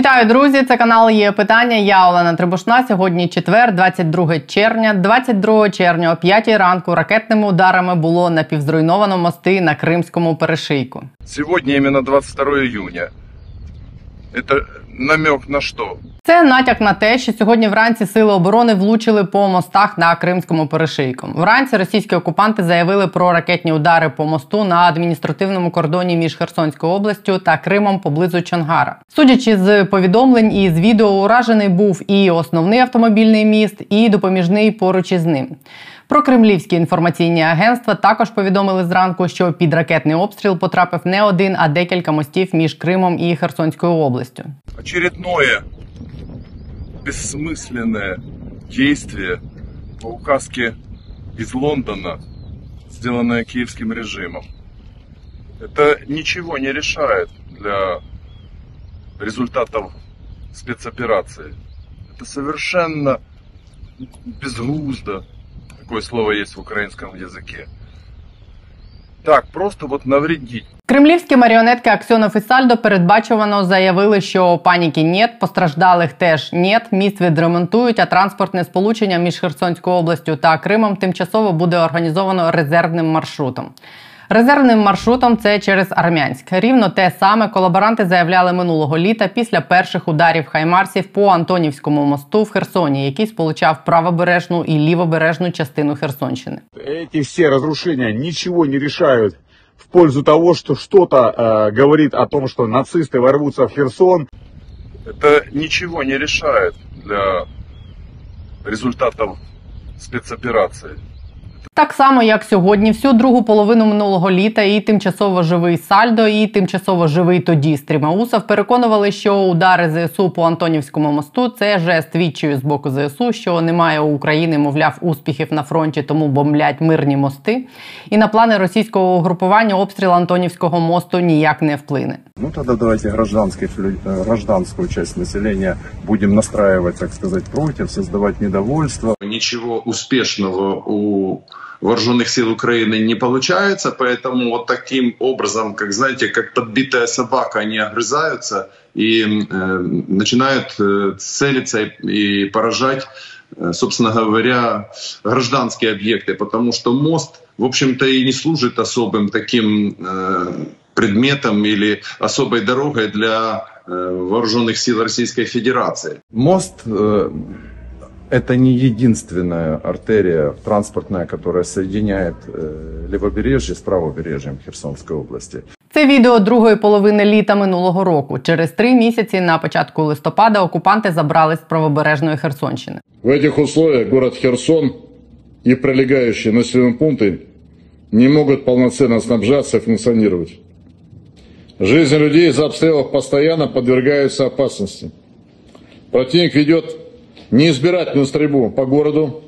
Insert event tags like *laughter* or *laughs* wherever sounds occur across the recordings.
Вітаю, друзі! Це канал є питання. Я Олена Трибушна. Сьогодні четвер, 22 червня. 22 червня о 5 ранку ракетними ударами було напівзруйновано мости на Кримському перешийку. Сьогодні іменно 22 июня. Это намек на что? Це натяк на те, що сьогодні вранці сили оборони влучили по мостах на Кримському перешийку. Вранці російські окупанти заявили про ракетні удари по мосту на адміністративному кордоні між Херсонською областю та Кримом поблизу Чонгара. Судячи з повідомлень і з відео, уражений був і основний автомобільний міст, і допоміжний поруч із ним. Про кремлівські інформаційні агентства також повідомили зранку, що під ракетний обстріл потрапив не один, а декілька мостів між Кримом і Херсонською областю. Очередное бессмысленное действие по указке из Лондона, сделанное киевским режимом. Это ничего не решает для результатов спецоперации. Это совершенно безглуздо. Такое слово есть в украинском языке. Так, просто вот навредить. Кремлівські маріонетки Аксьонов і Сальдо передбачувано заявили, що паніки нет, постраждалих теж нет. Міст відремонтують, а транспортне сполучення між Херсонською областю та Кримом тимчасово буде організовано резервним маршрутом. Резервним маршрутом це через Армянськ. Рівно те саме колаборанти заявляли минулого літа після перших ударів хаймарсів по Антонівському мосту в Херсоні, який сполучав правобережну і лівобережну частину Херсонщини. Эти все разрушения ничего не решают в пользу того, что что-то э, говорит о том, что нацисты ворвутся в Херсон. Это ничего не решает для результатов спецоперации. Так само, як сьогодні, всю другу половину минулого літа і тимчасово живий Сальдо, і тимчасово живий тоді Стрімаусов переконували, що удари ЗСУ по Антонівському мосту це жест відчаю з боку ЗСУ, що немає у України, мовляв, успіхів на фронті, тому бомблять мирні мости. І на плани російського угрупування обстріл Антонівського мосту ніяк не вплине. Ну тогда давайте э, гражданскую часть населения будем настраивать, так сказать, против, создавать недовольство. ничего успешного у вооруженных сил Украины не получается, поэтому вот таким образом, как знаете, как подбитая собака, они огрызаются и э, начинают э, целиться и, и поражать, э, собственно говоря, гражданские объекты, потому что мост, в общем-то, и не служит особым таким э, предметом или особой дорогой для э, вооруженных сил Российской Федерации. Мост э, это не единственная артерия транспортная, которая соединяет э, левобережье с правобережьем Херсонской области. Це відео другої половини літа минулого року. Через три місяці на початку листопада окупанти забрали з правобережної Херсонщини. В этих условиях город Херсон и прилегающие населенные пункты не могут полноценно снабжаться и функционировать. Жизнь людей из-за обстрелов постоянно подвергаются опасности. Противник ведет неизбирательную стрельбу по городу,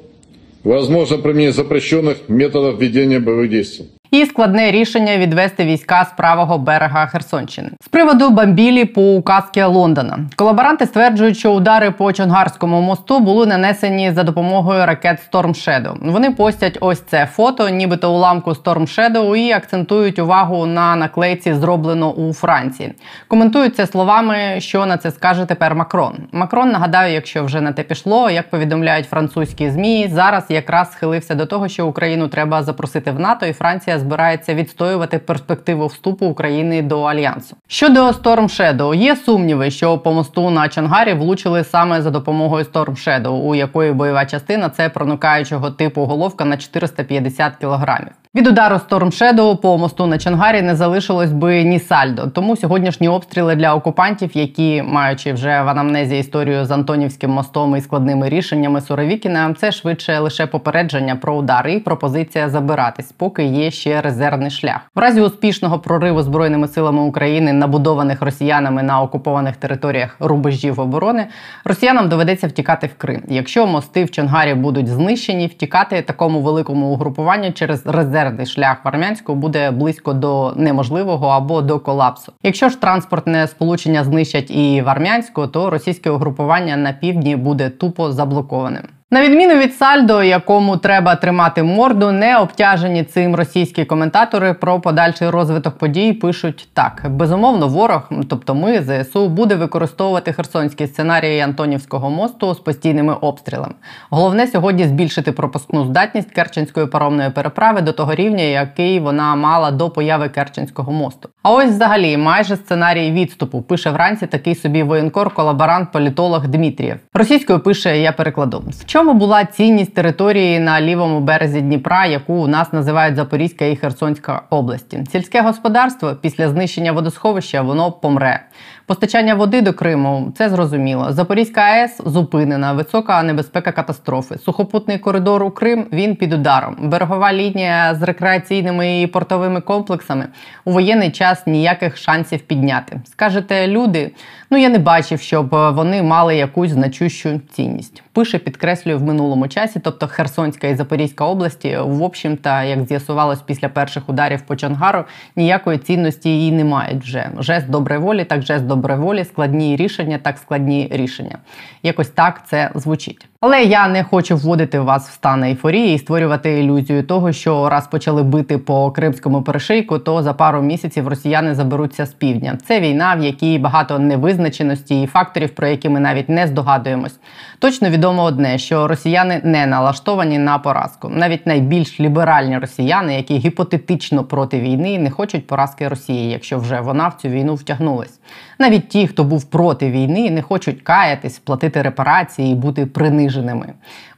возможно применение запрещенных методов ведения боевых действий. І складне рішення відвести війська з правого берега Херсонщини з приводу бамбілі по указки Лондона. Колаборанти стверджують, що удари по Чонгарському мосту були нанесені за допомогою ракет Storm Shadow. Вони постять ось це фото, нібито уламку Storm Shadow, і акцентують увагу на наклейці, зроблено у Франції. Коментують це словами, що на це скаже тепер Макрон. Макрон нагадаю, якщо вже на те пішло, як повідомляють французькі змі, зараз якраз схилився до того, що Україну треба запросити в НАТО, і Франція збирається відстоювати перспективу вступу України до альянсу. Щодо Storm Shadow, є сумніви, що по мосту на Чангарі влучили саме за допомогою Storm Shadow, у якої бойова частина це проникаючого типу головка на 450 кілограмів. Від удару Storm Shadow по мосту на Чангарі не залишилось би ні сальдо. Тому сьогоднішні обстріли для окупантів, які маючи вже в анамнезі історію з Антонівським мостом і складними рішеннями Суровікіна, це швидше лише попередження про удар і пропозиція забиратись, поки є ще резервний шлях. В разі успішного прориву збройними силами України, набудованих росіянами на окупованих територіях рубежів оборони, росіянам доведеться втікати в Крим. Якщо мости в Чонгарі будуть знищені, втікати такому великому угрупуванню через резервний шлях в Армянську буде близько до неможливого або до колапсу. Якщо ж транспортне сполучення знищать і в Армянську, то російське угрупування на півдні буде тупо заблокованим. На відміну від сальдо, якому треба тримати морду, не обтяжені цим російські коментатори про подальший розвиток подій пишуть так: безумовно, ворог, тобто ми ЗСУ, буде використовувати херсонський сценарій Антонівського мосту з постійними обстрілами. Головне сьогодні збільшити пропускну здатність Керченської паромної переправи до того рівня, який вона мала до появи Керченського мосту. А ось взагалі майже сценарій відступу пише вранці такий собі воєнкор, колаборант, політолог Дмитрієв. Російською пише: я перекладу. В чому була цінність території на лівому березі Дніпра, яку у нас називають Запорізька і Херсонська області? Сільське господарство після знищення водосховища воно помре. Постачання води до Криму це зрозуміло. Запорізька АЕС зупинена, висока небезпека катастрофи. Сухопутний коридор у Крим він під ударом. Берегова лінія з рекреаційними і портовими комплексами у воєнний час ніяких шансів підняти. Скажете, люди, ну я не бачив, щоб вони мали якусь значущу цінність. Пише, підкреслює в минулому часі, тобто Херсонська і Запорізька області, в общем та як з'ясувалось після перших ударів по Чонгару, ніякої цінності її не мають вже. Жест доброї волі, так жест доброї волі, складні рішення, так складні рішення. Якось так це звучить. Але я не хочу вводити вас в стан ейфорії і створювати ілюзію того, що раз почали бити по кримському перешийку, то за пару місяців росіяни заберуться з півдня. Це війна, в якій багато невизначеності і факторів, про які ми навіть не здогадуємось. Точно відомо одне, що росіяни не налаштовані на поразку. Навіть найбільш ліберальні росіяни, які гіпотетично проти війни, не хочуть поразки Росії, якщо вже вона в цю війну втягнулась. Навіть ті, хто був проти війни, не хочуть каятись, платити репарації і бути приниженими.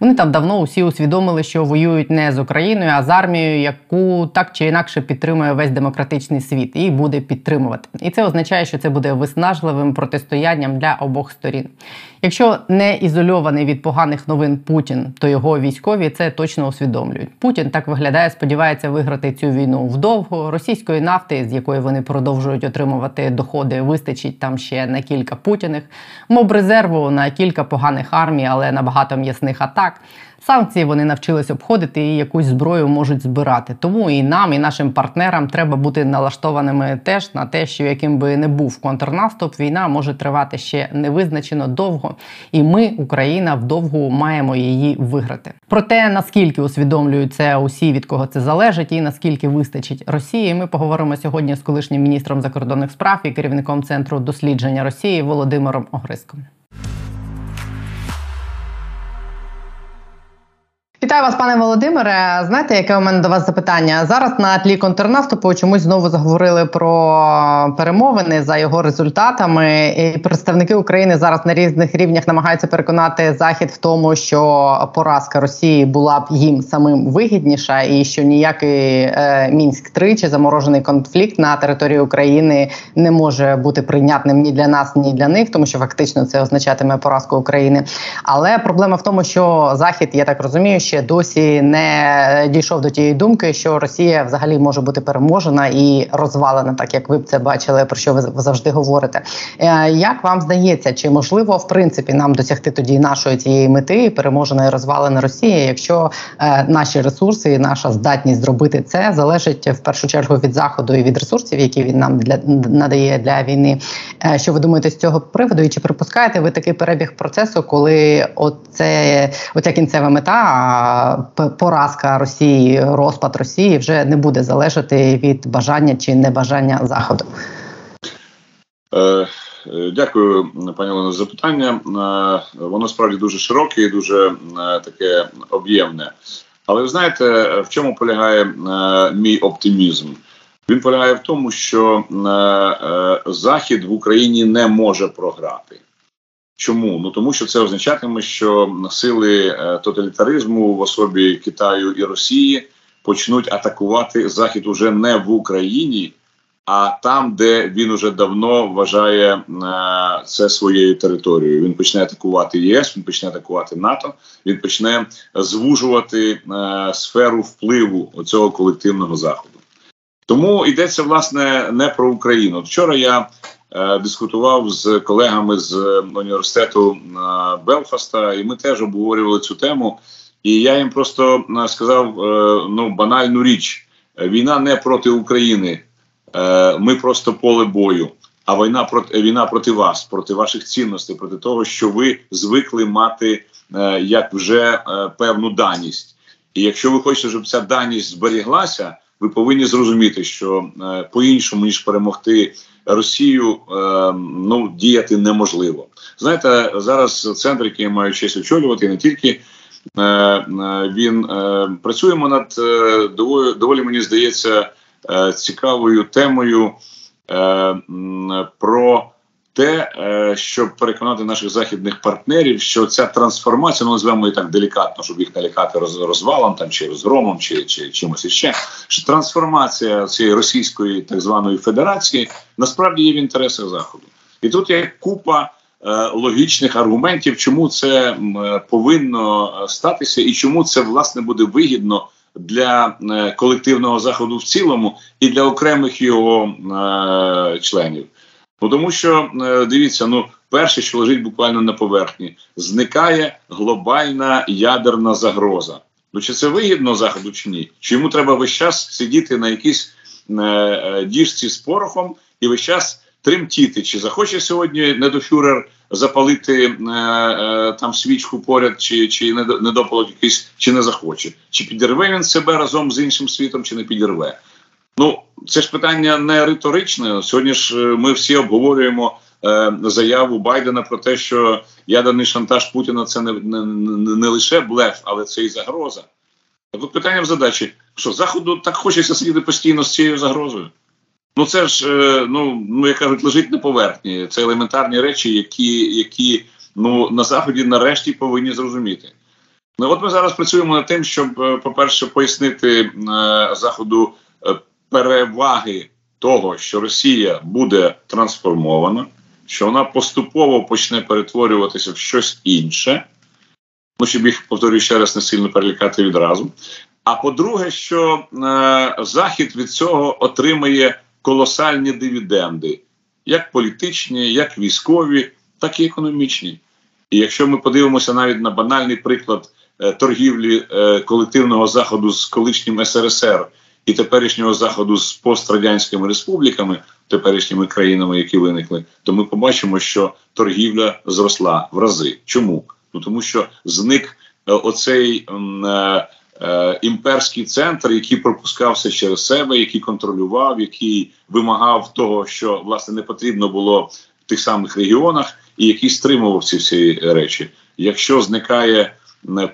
Вони там давно усі усвідомили, що воюють не з Україною, а з армією, яку так чи інакше підтримує весь демократичний світ і буде підтримувати. І це означає, що це буде виснажливим протистоянням для обох сторін. Якщо не ізольований від поганих новин Путін, то його військові це точно усвідомлюють. Путін так виглядає, сподівається виграти цю війну вдовго. Російської нафти, з якої вони продовжують отримувати доходи, вистачить там ще на кілька путіних, мобрезерву на кілька поганих армій, але на багато м'ясних атак. Санкції вони навчились обходити і якусь зброю можуть збирати. Тому і нам, і нашим партнерам треба бути налаштованими теж на те, що яким би не був контрнаступ, війна може тривати ще невизначено довго, і ми, Україна, вдовгу маємо її виграти. Про те, наскільки усвідомлюють це усі, від кого це залежить, і наскільки вистачить Росії, ми поговоримо сьогодні з колишнім міністром закордонних справ і керівником центру дослідження Росії Володимиром Огриском. Вітаю вас, пане Володимире. Знаєте, яке у мене до вас запитання? Зараз на тлі контрнаступу чомусь знову заговорили про перемовини за його результатами. І Представники України зараз на різних рівнях намагаються переконати захід в тому, що поразка Росії була б їм самим вигідніша, і що ніякий е, мінськ 3 чи заморожений конфлікт на території України не може бути прийнятним ні для нас, ні для них, тому що фактично це означатиме поразку України. Але проблема в тому, що захід, я так розумію, ще досі не дійшов до тієї думки, що Росія взагалі може бути переможена і розвалена, так як ви б це бачили, про що ви завжди говорите. Е, як вам здається, чи можливо в принципі нам досягти тоді нашої цієї мети переможена і розвалена Росія, якщо е, наші ресурси і наша здатність зробити це залежить в першу чергу від заходу і від ресурсів, які він нам для надає для війни? Е, що ви думаєте з цього приводу? І чи припускаєте ви такий перебіг процесу, коли оце оця кінцева мета? Поразка Росії, розпад Росії вже не буде залежати від бажання чи небажання заходу. Е, дякую, пані Олено, за запитання. Е, воно справді дуже широке і дуже е, таке об'ємне. Але ви знаєте, в чому полягає мій оптимізм? Він полягає в тому, що Захід в Україні не може програти. Чому? Ну тому що це означатиме, що сили е, тоталітаризму в особі Китаю і Росії почнуть атакувати Захід уже не в Україні, а там, де він уже давно вважає е, це своєю територією. Він почне атакувати ЄС, він почне атакувати НАТО, він почне звужувати е, сферу впливу цього колективного заходу. Тому йдеться власне не про Україну. Вчора я дискутував з колегами з е, університету е, Белфаста, і ми теж обговорювали цю тему. І я їм просто сказав ну банальну річ: війна не проти України, ми просто поле бою. а війна проти війна проти вас, проти ваших цінностей, проти того, що ви звикли мати е, як вже е, певну даність. І якщо ви хочете, щоб ця даність зберіглася, ви повинні зрозуміти, що е, по-іншому ніж перемогти Росію, е, ну діяти неможливо. Знаєте, зараз центр, який я маю честь очолювати, не тільки е, е, він працюємо над доволі, мені здається цікавою темою про те, е, щоб переконати наших західних партнерів, що ця трансформація, ну називаємо її так делікатно, щоб їх налякати роз- розвалом там чи розгромом, чи, чи чимось іще, що трансформація цієї російської так званої федерації насправді є в інтересах заходу, і тут є купа. е, Логічних аргументів, чому це е, повинно статися, і чому це власне буде вигідно для колективного заходу в цілому і для окремих його е, членів. Ну тому що е, дивіться, ну перше, що лежить буквально на поверхні, зникає глобальна ядерна загроза. Ну чи це вигідно заходу чи ні? Чи йому треба весь час сидіти на якійсь е, е, діжці з порохом і весь час тремтіти? Чи захоче сьогодні недофюрер запалити там свічку поряд, чи, чи недо- недопалок якийсь, чи не захоче? Чи підірве він себе разом з іншим світом, чи не підірве? Ну, це ж питання не риторичне. Сьогодні ж е, ми всі обговорюємо е, заяву Байдена про те, що ядерний шантаж Путіна це не, не, не, лише блеф, але це і загроза. От питання в задачі: що заходу так хочеться сидіти постійно з цією загрозою? Ну це ж е, ну, ну як кажуть, лежить на поверхні. Це елементарні речі, які, які ну на заході нарешті повинні зрозуміти. Ну от ми зараз працюємо над тим, щоб, е, по-перше, пояснити е, заходу переваги того, що Росія буде трансформована, що вона поступово почне перетворюватися в щось інше. Ну, щоб їх повторюю ще раз не сильно перелякати відразу. А по-друге, що е, Захід від цього отримає колосальні дивіденди, як політичні, як військові, так і економічні. І якщо ми подивимося навіть на банальний приклад е, торгівлі е, колективного заходу з колишнім СРСР і теперішнього заходу з пострадянськими республіками, теперішніми країнами, які виникли, то ми побачимо, що торгівля зросла в рази. Чому? Ну тому що зник е, оцей е, е, імперський центр, який пропускався через себе, який контролював, який вимагав того, що власне не потрібно було в тих самих регіонах, і який стримував ці всі речі. Якщо зникає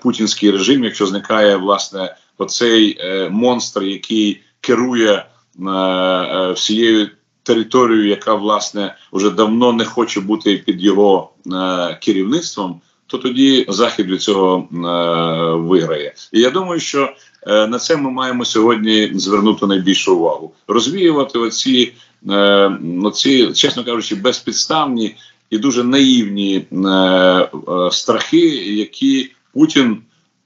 путінський режим, якщо зникає власне оцей е, монстр, який керує е, е, всією територією, яка власне вже давно не хоче бути під його е, керівництвом, то тоді захід від цього е, виграє. І я думаю, що е, на це ми маємо сьогодні звернути найбільшу увагу, розвіювати оці, е, оці, чесно кажучи, безпідставні і дуже наївні е, е, страхи, які Путін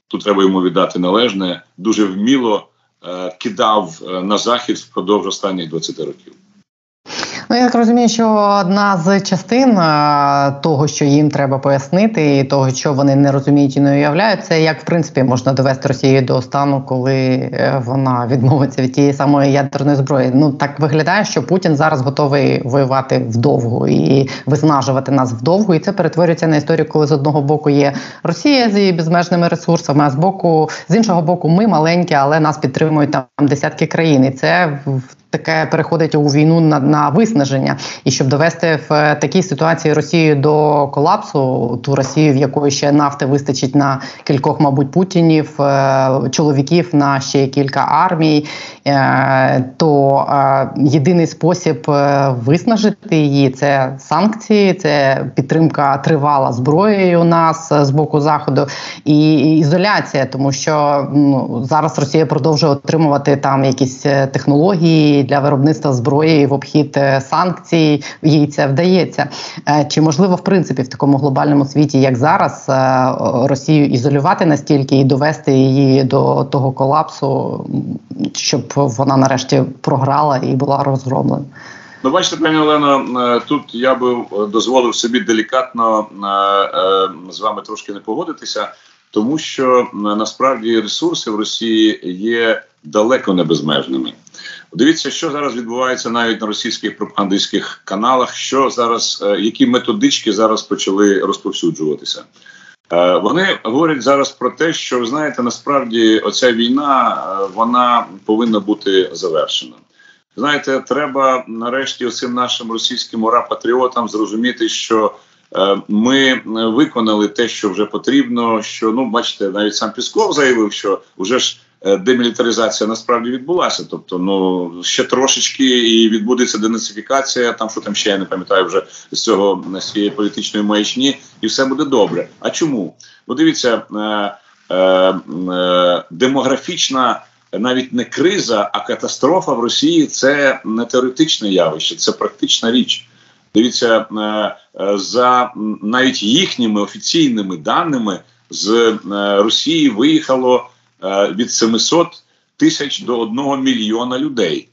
тут треба йому віддати належне, дуже вміло е, кидав е, на захід впродовж останніх 20 років. Ну, я так розумію, що одна з частин того, що їм треба пояснити, і того, що вони не розуміють і не уявляють, це як в принципі можна довести Росію до стану, коли е, вона відмовиться від тієї самої ядерної зброї. Ну так виглядає, що Путін зараз готовий воювати вдовго і виснажувати нас вдовго, і це перетворюється на історію, коли з одного боку є Росія з її безмежними ресурсами, а з боку з іншого боку, ми маленькі, але нас підтримують там десятки країн. І це в таке переходить у війну на, на виснаження, і щоб довести в е, такій ситуації Росію до колапсу, ту Росію, в якої ще нафти вистачить на кількох, мабуть, путінів, е, чоловіків на ще кілька армій, е, то єдиний спосіб виснажити її це санкції, це підтримка тривала зброєю у нас з боку заходу і ізоляція, тому що ну, зараз Росія продовжує отримувати там якісь е, для виробництва зброї в обхід е, санкцій. Їй це вдається. Е, Чи можливо в принципі в такому глобальному світі, як зараз, е, Росію ізолювати настільки і довести її до того колапсу, щоб вона нарешті програла і була розгромлена? Ну, бачите, пані Олено, тут я би дозволив собі делікатно з вами трошки не погодитися, тому що насправді ресурси в Росії є далеко не безмежними. Подивіться, що зараз відбувається навіть на російських пропагандистських каналах, що зараз, е, які методички зараз почали розповсюджуватися. Е, Вони говорять зараз про те, що ви знаєте, насправді оця війна е, вона повинна бути завершена. Знаєте, треба нарешті оцим нашим російським ура-патріотам зрозуміти, що ми виконали те, що вже потрібно. Що ну бачите, навіть сам Пісков заявив, що вже ж демілітаризація насправді відбулася. Тобто, ну ще трошечки і відбудеться денацифікація. Там що там ще я не пам'ятаю вже з цього з цієї політичної маячні, і все буде добре. А чому? Бо дивіться, е, е, е, демографічна. Навіть не криза, а катастрофа в Росії це не теоретичне явище, це практична річ. Дивіться, е, е, за навіть їхніми офіційними даними з е, Росії виїхало е, від 700 тисяч до 1 мільйона людей.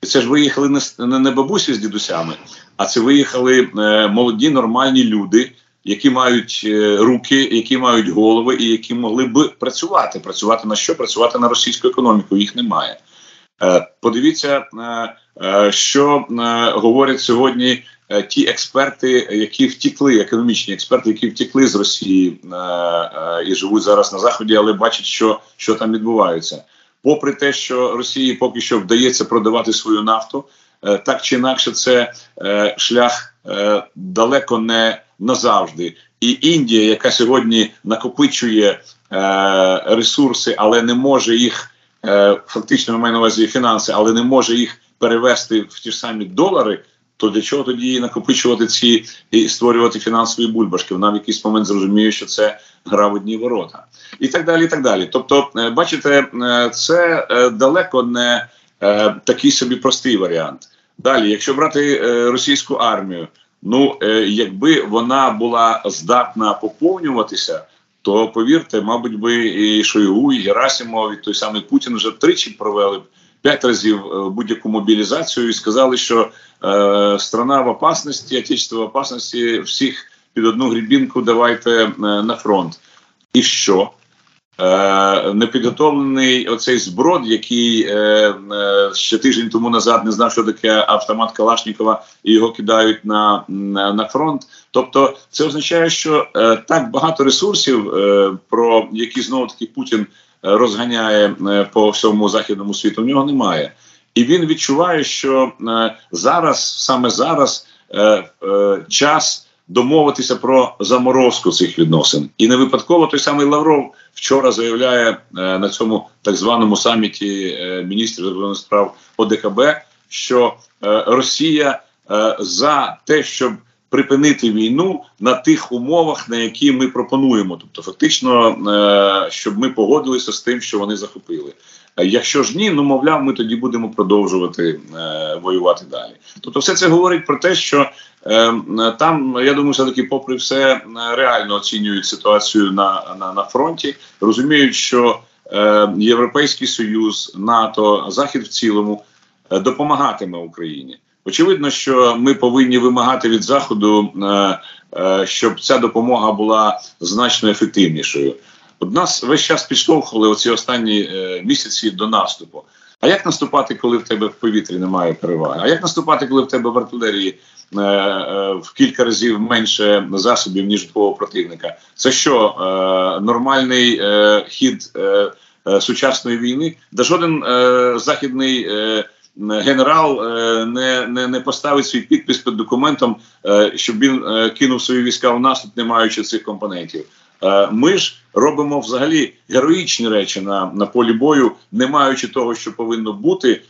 Це ж виїхали не, не бабусі з дідусями, а це виїхали е, молоді нормальні люди, які мають е, руки, які мають голови і які могли б працювати. Працювати на що? Працювати на російську економіку. Їх немає. Е, Подивіться, е, е, що е, говорять сьогодні е, ті експерти, які втікли, економічні експерти, які втікли з Росії е, е, і живуть зараз на заході, але бачать, що, що там відбувається. Попри те, що Росії поки що вдається продавати свою нафту, е, так чи інакше, це е, шлях е, далеко не назавжди. І Індія, яка сьогодні накопичує е, ресурси, але не може їх е, фактично маю на увазі фінанси, але не може їх перевести в ті ж самі долари. То для чого тоді накопичувати ці і створювати фінансові бульбашки? Вона в якийсь момент зрозуміє, що це гра в одні ворота, і так далі. і так далі. Тобто, е, бачите, е, це е, далеко не такий собі простий варіант. Далі, якщо брати російську армію, ну якби вона була здатна поповнюватися, то повірте, мабуть, би і Шойгу, і Герасимов, і той самий Путін вже тричі провели б п'ять разів е, будь-яку мобілізацію і сказали, що е, страна в опасності, отечество в опасності, всіх під одну грібінку давайте е, на фронт. І що? Е, непідготовлений оцей зброд, який е, е, ще тиждень тому назад не знав, що таке автомат Калашнікова, і його кидають на, на, фронт. Тобто, це означає, що е, так багато ресурсів, е, про які знову таки Путін розганяє е, по всьому західному світу, в нього немає. І він відчуває, що е, зараз, саме зараз, е, час домовитися про заморозку цих відносин. І не випадково той самий Лавров вчора заявляє на цьому так званому саміті міністрів закордонних справ ОДКБ, що Росія за те, щоб припинити війну на тих умовах, на які ми пропонуємо, тобто фактично, е, щоб ми погодилися з тим, що вони захопили. Е, Якщо ж ні, ну мовляв, ми тоді будемо продовжувати е, воювати далі. Тобто, все це говорить про те, що там, я думаю, все таки, попри все, реально оцінюють ситуацію на, на, на фронті, розуміють, що Європейський Союз, НАТО, Захід в цілому допомагатиме Україні. Очевидно, що ми повинні вимагати від заходу, е, е, щоб ця допомога була значно ефективнішою. От нас весь час підштовхували оці останні е, місяці до наступу. А як наступати, коли в тебе в повітрі немає переваги? А як наступати, коли в тебе в артилерії в кілька разів менше засобів, ніж твого противника? Це що, нормальний хід сучасної війни? Да жоден західний. Генерал е, не, не, не поставить свій підпис під документом, е, щоб він е, кинув свої війська в наступ, не маючи цих компонентів. Ми ж робимо взагалі героїчні речі на, на полі бою, не маючи того, що повинно бути.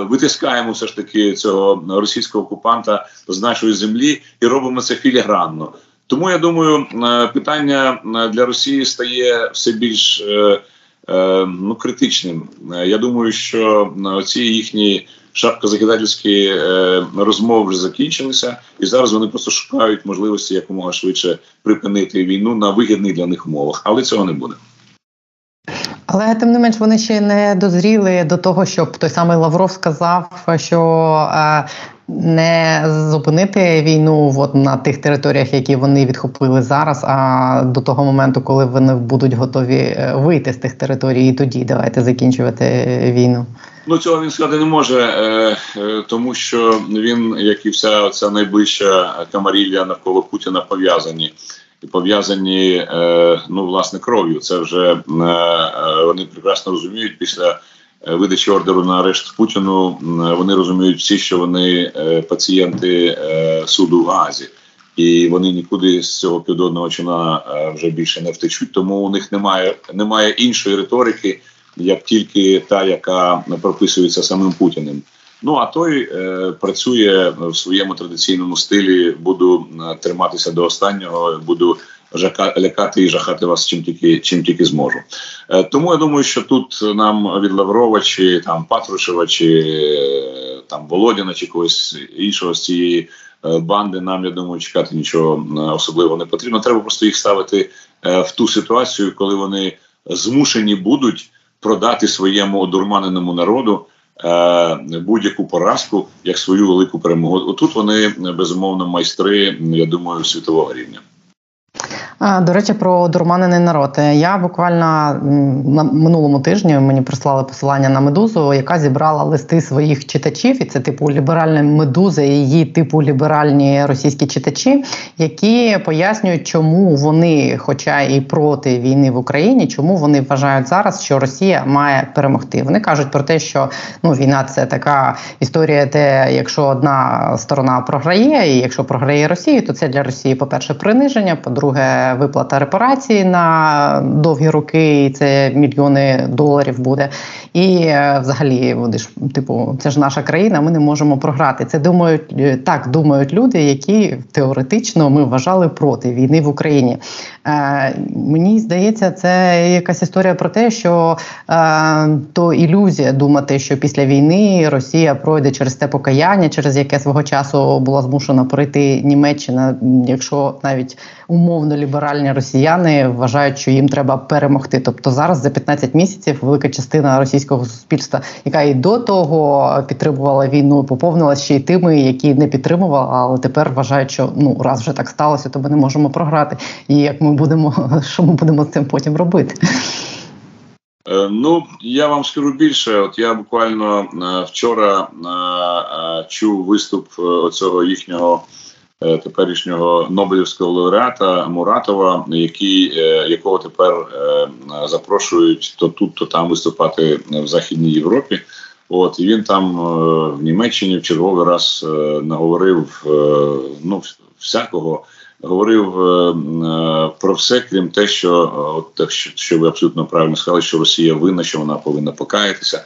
Витискаємо все ж таки цього російського окупанта з нашої землі і робимо це філігранно. Тому я думаю, питання для Росії стає все більш ну, критичним. Е, Я думаю, що е, ці їхні шапкозакидательські е, розмови вже закінчилися, і зараз вони просто шукають можливості якомога швидше припинити війну на вигідних для них умовах, але цього не буде. Але тим не менш вони ще не дозріли до того, щоб той самий Лавров сказав, що е, не зупинити війну от на тих територіях, які вони відхопили зараз, а до того моменту, коли вони будуть готові е, вийти з тих територій, і тоді давайте закінчувати війну. Ну цього він сказати не може, е, е, тому що він, як і вся ця найближча камарілля навколо Путіна, пов'язані і пов'язані е, ну власне кров'ю. Це вже е, е, вони прекрасно розуміють після. Е, видачі ордеру на арешт Путіну вони розуміють всі, що вони е, пацієнти е, суду в Газі, і вони нікуди з цього підодного чина вже більше не втечуть. Тому у них немає немає іншої риторики, як тільки та, яка прописується самим Путіним. Ну а той е, працює в своєму традиційному стилі. Буду триматися до останнього. Буду лякати і жахати вас чим тільки чим тільки зможу. Е, тому я думаю, що тут нам від Лаврова чи там Патрушева, чи е, там Володіна, чи когось іншого з цієї е, банди, нам я думаю, чекати нічого особливого не потрібно. Треба просто їх ставити в ту ситуацію, коли вони змушені будуть продати своєму одурманеному народу. Будь-яку поразку як свою велику перемогу. Отут вони безумовно майстри, я думаю, світового рівня. До речі, про дурманений народ. Я буквально на минулому тижні мені прислали посилання на медузу, яка зібрала листи своїх читачів, і це типу ліберальна медуза, і її типу ліберальні російські читачі, які пояснюють, чому вони, хоча і проти війни в Україні, чому вони вважають зараз, що Росія має перемогти. Вони кажуть про те, що ну війна це така історія, де якщо одна сторона програє, і якщо програє Росію, то це для Росії, по перше, приниження, по-друге виплата репарації на довгі роки, і це мільйони доларів буде. І е, взагалі, вони ж типу, це ж наша країна, ми не можемо програти. Це думають е, так, думають люди, які теоретично ми вважали проти війни в Україні. Е, Мені здається, це якась історія про те, що е, то ілюзія думати, що після війни Росія пройде через те покаяння, через яке свого часу була змушена пройти Німеччина, якщо навіть умовно ліберальні росіяни вважають, що їм треба перемогти. Тобто зараз за 15 місяців велика частина російського суспільства, яка і до того підтримувала війну, поповнилася ще й тими, які не підтримували, але тепер вважають, що ну раз вже так сталося, то ми не можемо програти. І як ми будемо, *laughs* що ми будемо з цим потім робити? Е, ну, я вам скажу більше. От я буквально е, вчора е, чув виступ оцього їхнього теперішнього Нобелівського лауреата Муратова, який, е, якого тепер е, запрошують то тут, то там виступати в Західній Європі. От і він там в Німеччині в черговий раз наговорив ну всякого. Говорив про все, крім те, що от що ви абсолютно правильно сказали, що Росія винна, що вона повинна покаятися,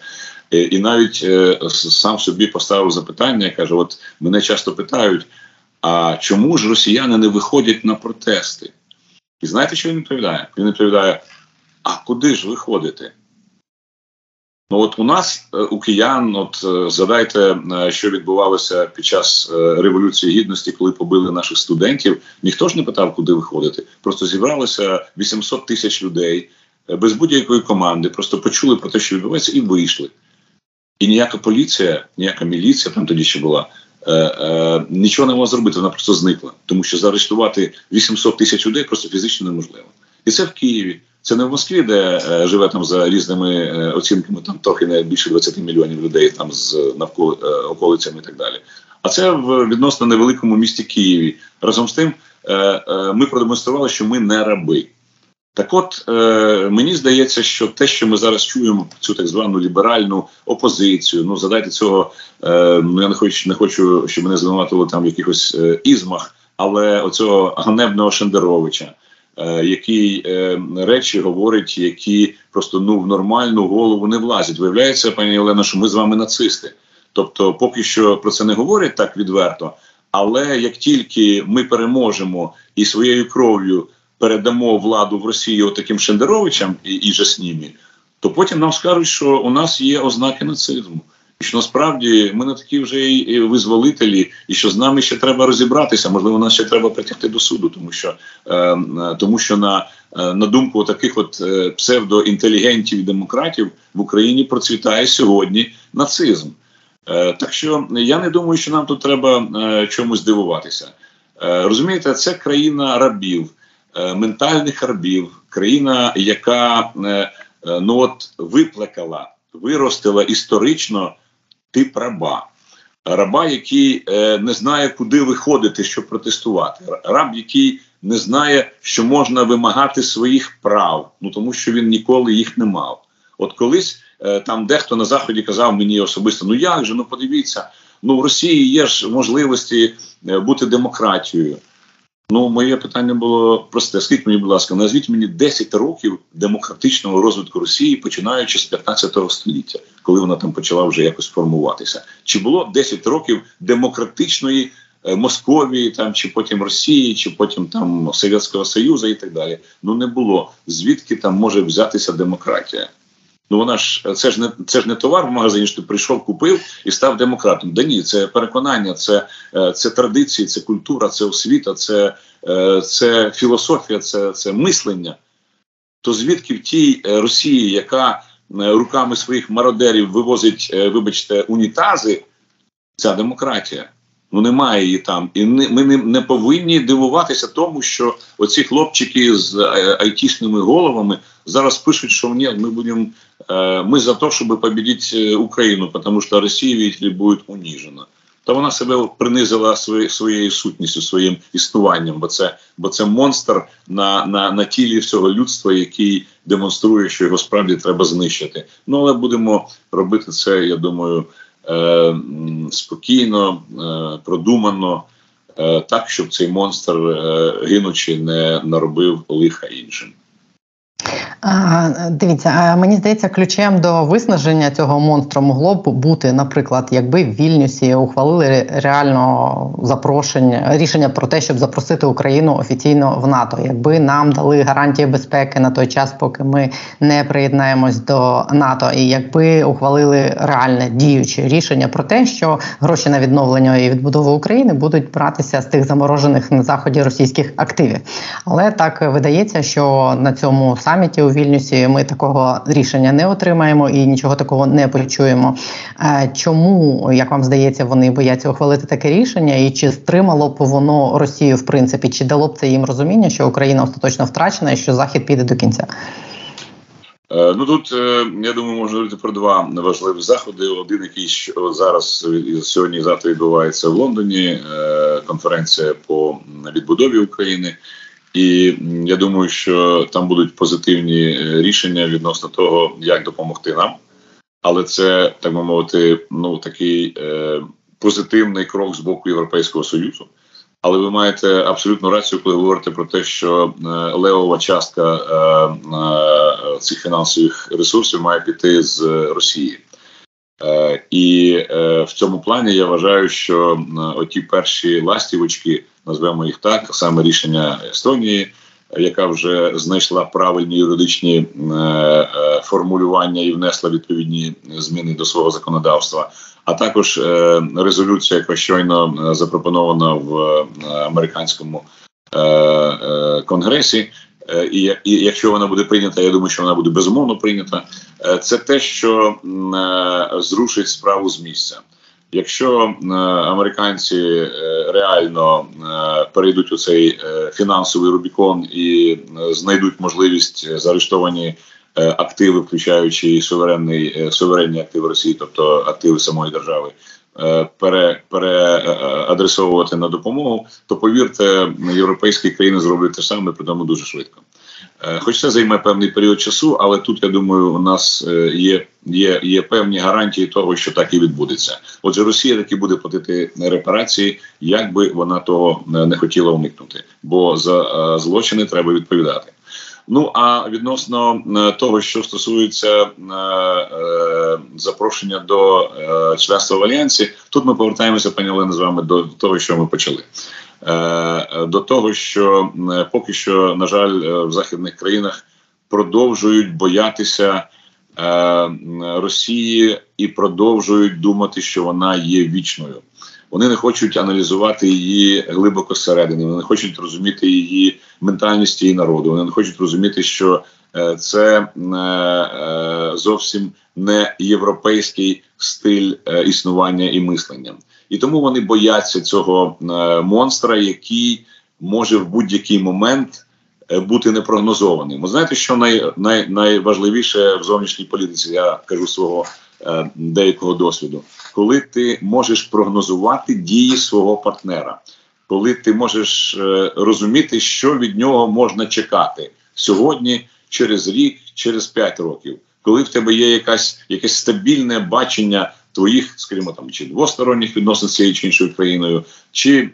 і навіть сам собі поставив запитання. каже: От мене часто питають, а чому ж росіяни не виходять на протести? І знаєте, що він відповідає? Він відповідає: а куди ж виходити? Ну, от у нас, е, у киян, от е, згадайте, е, що відбувалося під час Революції Гідності, коли побили наших студентів. Ніхто ж не питав, куди виходити. Просто зібралося 800 тисяч людей без будь-якої команди, просто почули про те, що відбувається, і вийшли. І ніяка поліція, ніяка міліція там тоді ще була. Е, е, нічого не могла зробити, вона просто зникла, тому що заарештувати 800 тисяч людей просто фізично неможливо. І це в Києві. Це не в Москві, де е, живе там за різними оцінками, там трохи не більше 20 мільйонів людей там з навколо околицями і так далі. А це в відносно невеликому місті Києві. Разом з тим ми продемонстрували, що ми не раби. Так, от е, мені здається, що те, що ми зараз чуємо, цю так звану ліберальну опозицію, ну задайте цього. Е, ну я не хочу, не хочу, щоб мене звинуватили там в якихось е, ізмах, але оцього ганебного Шендеровича, е, який е, речі говорить, які просто ну в нормальну голову не влазять. Виявляється, пані Олена, що ми з вами нацисти. Тобто, поки що про це не говорять так відверто. Але як тільки ми переможемо і своєю кров'ю передамо владу в Росії таким Шендеровичам і і Жаснімі, то потім нам скажуть, що у нас є ознаки нацизму. І що насправді ми не такі вже і визволителі, і що з нами ще треба розібратися. Можливо, нас ще треба притягти до суду, тому що е, тому що на е, на думку таких от е, псевдоінтелігентів і демократів в Україні процвітає сьогодні нацизм. Е, так що я не думаю, що нам тут треба е, чомусь дивуватися. Е, розумієте, це країна рабів, е, ментальних рабів, країна, яка е, е, ну от виплекала, виростила історично тип раба. Раба, який е, не знає, куди виходити, щоб протестувати. Раб, який не знає, що можна вимагати своїх прав, ну тому що він ніколи їх не мав. От колись е, там дехто на заході казав мені особисто: ну як же, ну подивіться, ну в Росії є ж можливості е, бути демократією. Ну, моє питання було просте. Скажіть мені, будь ласка, назвіть мені 10 років демократичного розвитку Росії, починаючи з 15 століття, коли вона там почала вже якось формуватися. Чи було 10 років демократичної е, Московії, там чи потім Росії, чи потім там Совєтського Союзу і так далі? Ну не було. Звідки там може взятися демократія? Ну вона ж це ж не це ж не товар в магазині. що Ти прийшов, купив і став демократом. Да ні, це переконання, це е, це традиції, це культура, це освіта, це е, це філософія, це, це мислення. То звідки в тій е, Росії, яка руками своїх мародерів вивозить, вибачте, унітази, ця демократія? Ну немає її там, і ми не, не повинні дивуватися тому, що оці хлопчики з айтішними головами зараз пишуть, що ні, ми будемо Э, мы за то, чтобы победить э, Україну, тому що Росія видите, буде уніжена. Та вона себе принизила своє, своєю сутністю, своїм існуванням, бо це бо це монстр на на, на тілі всього людства, який демонструє, що його справді треба знищити. Ну але будемо робити це, я думаю, е, спокійно, е, продумано, е, так, щоб цей монстр, гинучи, не наробив лиха іншим. Дивіться, мені здається, ключем до виснаження цього монстру могло б бути, наприклад, якби в Вільнюсі ухвалили реально запрошення рішення про те, щоб запросити Україну офіційно в НАТО, якби нам дали гарантії безпеки на той час, поки ми не приєднаємось до НАТО, і якби ухвалили реальне діюче рішення про те, що гроші на відновлення і відбудову України будуть братися з тих заморожених на заході російських активів, але так видається, що на цьому саміті у Вільнюсі ми такого рішення не отримаємо і нічого такого не почуємо. Е, чому як вам здається, вони бояться ухвалити таке рішення, і чи стримало б воно Росію в принципі, чи дало б це їм розуміння, що Україна остаточно втрачена і що Захід піде до кінця? Е, ну тут е, я думаю, можна говорити про два важливі заходи. Один, який зараз сьогодні завтра відбувається в Лондоні. Конференція по відбудові України. І я думаю, що там будуть позитивні е, рішення відносно того, як допомогти нам. Але це так би мовити, ну такий е, позитивний крок з боку Європейського союзу. Але ви маєте абсолютну рацію, коли говорите про те, що е, левова частка е, е, цих фінансових ресурсів має піти з Росії. І е, в цьому плані я вважаю, що е, оті перші ластівочки назвемо їх так, саме рішення Естонії, яка вже знайшла правильні юридичні е, е, формулювання і внесла відповідні зміни до свого законодавства. А також е, резолюція, яка щойно е, запропонована в е, американському е, е, конгресі. Е, і, якщо вона буде прийнята, я думаю, що вона буде безумовно прийнята. Це те, що зрушить справу з місця. Якщо е, американці е, реально е, перейдуть у цей фінансовий Рубікон і знайдуть можливість заарештовані активи, включаючи суверенний суверенні активи Росії, тобто активи самої держави, пере, переадресовувати на допомогу, то повірте, європейські країни зроблять те саме, при тому дуже швидко. Е, хоч це займе певний період часу, але тут я думаю, у нас е, є є, є певні гарантії того, що так і відбудеться. Отже, Росія таки буде платити репарації, як би вона того е, не хотіла уникнути, бо за злочини треба відповідати. Ну а відносно того, що стосується запрошення до членства в альянсі, тут ми повертаємося, пані Олена, з вами до того, що ми почали. Е, до того, що е, поки що, на жаль, е, в західних країнах продовжують боятися Росії і продовжують думати, що вона є вічною. Вони не хочуть аналізувати її глибоко зсередини, вони не хочуть розуміти її ментальність її народу. Вони не хочуть розуміти, що е, це е, е, зовсім не європейський стиль існування і мислення, і тому вони бояться цього монстра, який може в будь-який момент бути непрогнозованим. Ви знаєте, що най, най, найважливіше в зовнішній політиці? Я кажу свого деякого досвіду, коли ти можеш прогнозувати дії свого партнера, коли ти можеш е, розуміти, що від нього можна чекати сьогодні, через рік, через п'ять років, коли в тебе є якась якесь стабільне бачення твоїх, скажімо там, чи двосторонніх відносин з цією чи іншою країною, чи е,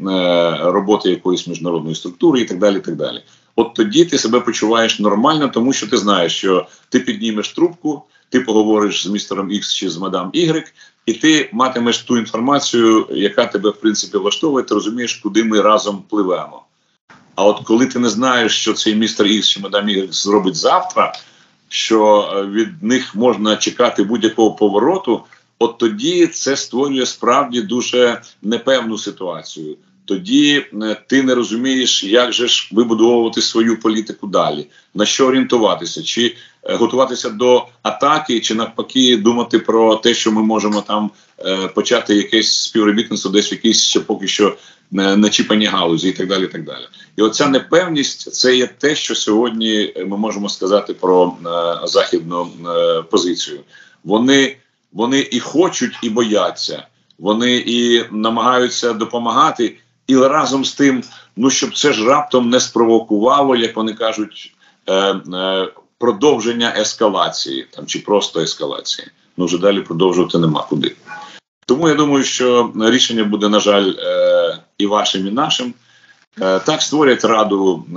роботи якоїсь міжнародної структури, і так далі. І так далі. От тоді ти себе почуваєш нормально, тому що ти знаєш, що ти піднімеш трубку, ти поговориш з містером X чи з мадам Y, і ти матимеш ту інформацію, яка тебе в принципі влаштовує, ти розумієш, куди ми разом пливемо. А от коли ти не знаєш, що цей містер Ікс чи мадам Y зробить завтра, що е, від них можна чекати будь-якого повороту, от тоді це створює справді дуже непевну ситуацію. Тоді е, ти не розумієш, як же ж вибудовувати свою політику далі, на що орієнтуватися, чи е, готуватися до атаки, чи навпаки думати про те, що ми можемо там е, почати якесь співробітництво, десь в якійсь ще поки що начіпані галузі, і так далі. І так далі. І оця непевність це є те, що сьогодні ми можемо сказати про західну позицію. Вони, вони і хочуть, і бояться. Вони і намагаються допомагати, і разом з тим, ну щоб це ж раптом не спровокувало, як вони кажуть, е, е, продовження ескалації там чи просто ескалації. Ну вже далі продовжувати нема куди. Тому я думаю, що рішення буде, на жаль, е, і вашим, і нашим. Е, так створять Раду е,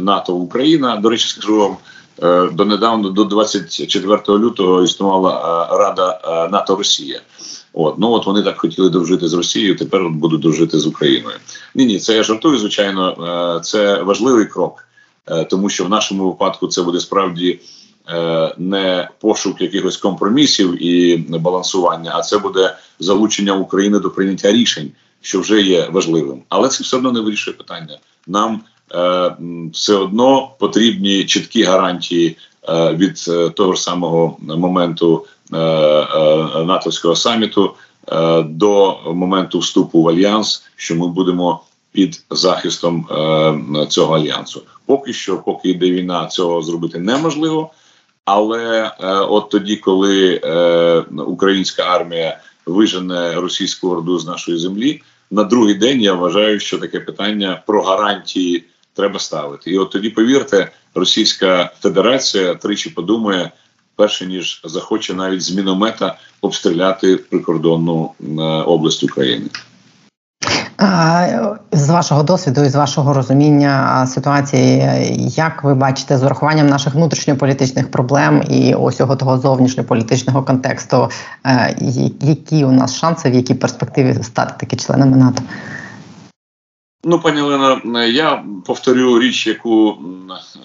НАТО Україна. До речі, скажу вам. е, Донедавна до 24 лютого існувала е, Рада е, НАТО Росія. От ну от вони так хотіли дружити з Росією. Тепер будуть дружити з Україною. Ні, ні, це я жартую. Звичайно, е, це важливий крок, е, тому що в нашому випадку це буде справді е, не пошук якихось компромісів і балансування, а це буде залучення України до прийняття рішень, що вже є важливим. Але це все одно не вирішує питання. Нам все одно потрібні чіткі гарантії від того ж самого моменту натовського саміту е, до моменту вступу в альянс, що ми будемо під захистом е, цього альянсу. Поки що, поки йде війна, цього зробити неможливо. Але е, от тоді, коли е, українська армія вижене російську орду з нашої землі, на другий день я вважаю, що таке питання про гарантії треба ставити. І от тоді, повірте, Російська Федерація тричі подумає, перше ніж захоче навіть з міномета обстріляти прикордонну е, область України. З вашого досвіду і з вашого розуміння ситуації, як ви бачите, з урахуванням наших внутрішньополітичних проблем і ось того зовнішньополітичного контексту, е, які у нас шанси, в якій перспективі стати таки членами НАТО? Ну, пані Олено, я повторю річ, яку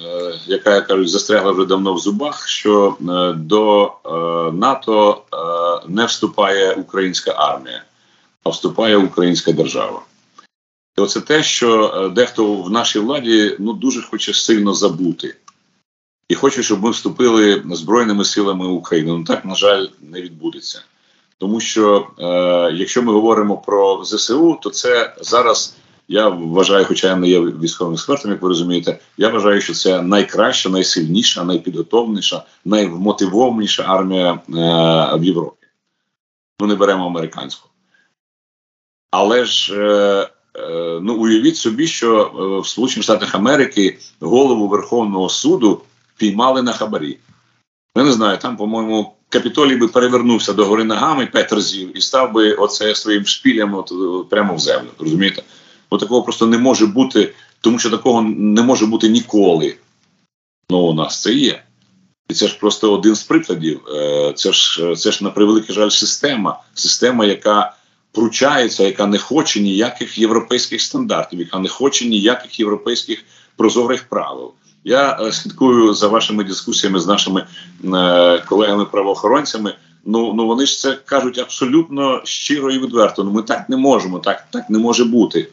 е, яка я кажу, застрягла вже давно в зубах. Що е, до е, НАТО не вступає українська армія, а вступає українська держава. І оце те, що дехто в нашій владі ну дуже хоче сильно забути, і хоче, щоб ми вступили збройними силами України. Ну так на жаль не відбудеться, тому що е, якщо ми говоримо про ЗСУ, то це зараз. Я вважаю, хоча я не є військовим експертом, як ви розумієте, я вважаю, що це найкраща, найсильніша, найпідготовленіша, наймотивованіша армія е, в Європі. Ми не беремо американську. Але ж е, е, ну уявіть собі, що в Сполучених Штатах Америки голову Верховного суду піймали на хабарі. Я не знаю, там, по-моєму, Капітолій би перевернувся до гори ногами п'ять разів і став би оце своїм шпілем от, прямо в землю. Розумієте? Бо такого просто не може бути, тому що такого не може бути ніколи. Ну, у нас це є. І це ж просто один з прикладів. Це ж це ж на превеликий жаль система. Система, яка пручається, яка не хоче ніяких європейських стандартів, яка не хоче ніяких європейських прозорих правил. Я слідкую за вашими дискусіями з нашими е, колегами-правоохоронцями. Ну ну вони ж це кажуть абсолютно щиро і відверто. Ну ми так не можемо, так, так не може бути.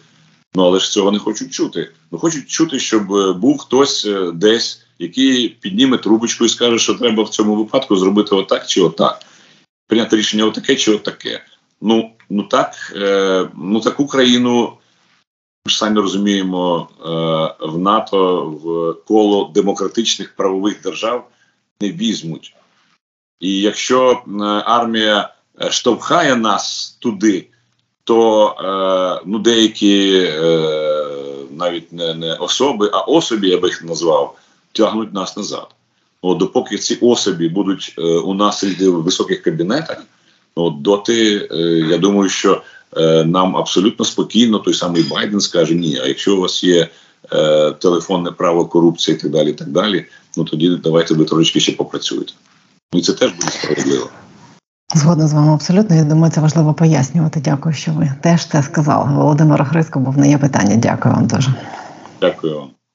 Ну але ж цього не хочуть чути. Ну хочуть чути, щоб був хтось десь який підніме трубочку і скаже, що треба в цьому випадку зробити отак чи отак. Прийняти рішення отаке чи отаке. Ну, ну так, е, ну таку країну, ми ж самі розуміємо, е, в НАТО в коло демократичних правових держав не візьмуть. І якщо е, армія е, штовхає нас туди, то е, ну, деякі е, навіть не, не особи, а особі, я би їх назвав, тягнуть нас назад. От, допоки ці особі будуть е, у нас в високих кабінетах, от, доти я думаю, що нам абсолютно спокійно той самий Байден скаже: ні, а якщо у вас є е, телефонне право, корупція і так далі, і так далі, ну тоді давайте ви трошечки ще попрацюєте. Ну і це теж буде справедливо. Згодна з вами абсолютно. Я думаю, це важливо пояснювати. Дякую, що ви теж це сказали. Володимир Грицько був на є питання. Дякую вам дуже. Дякую вам.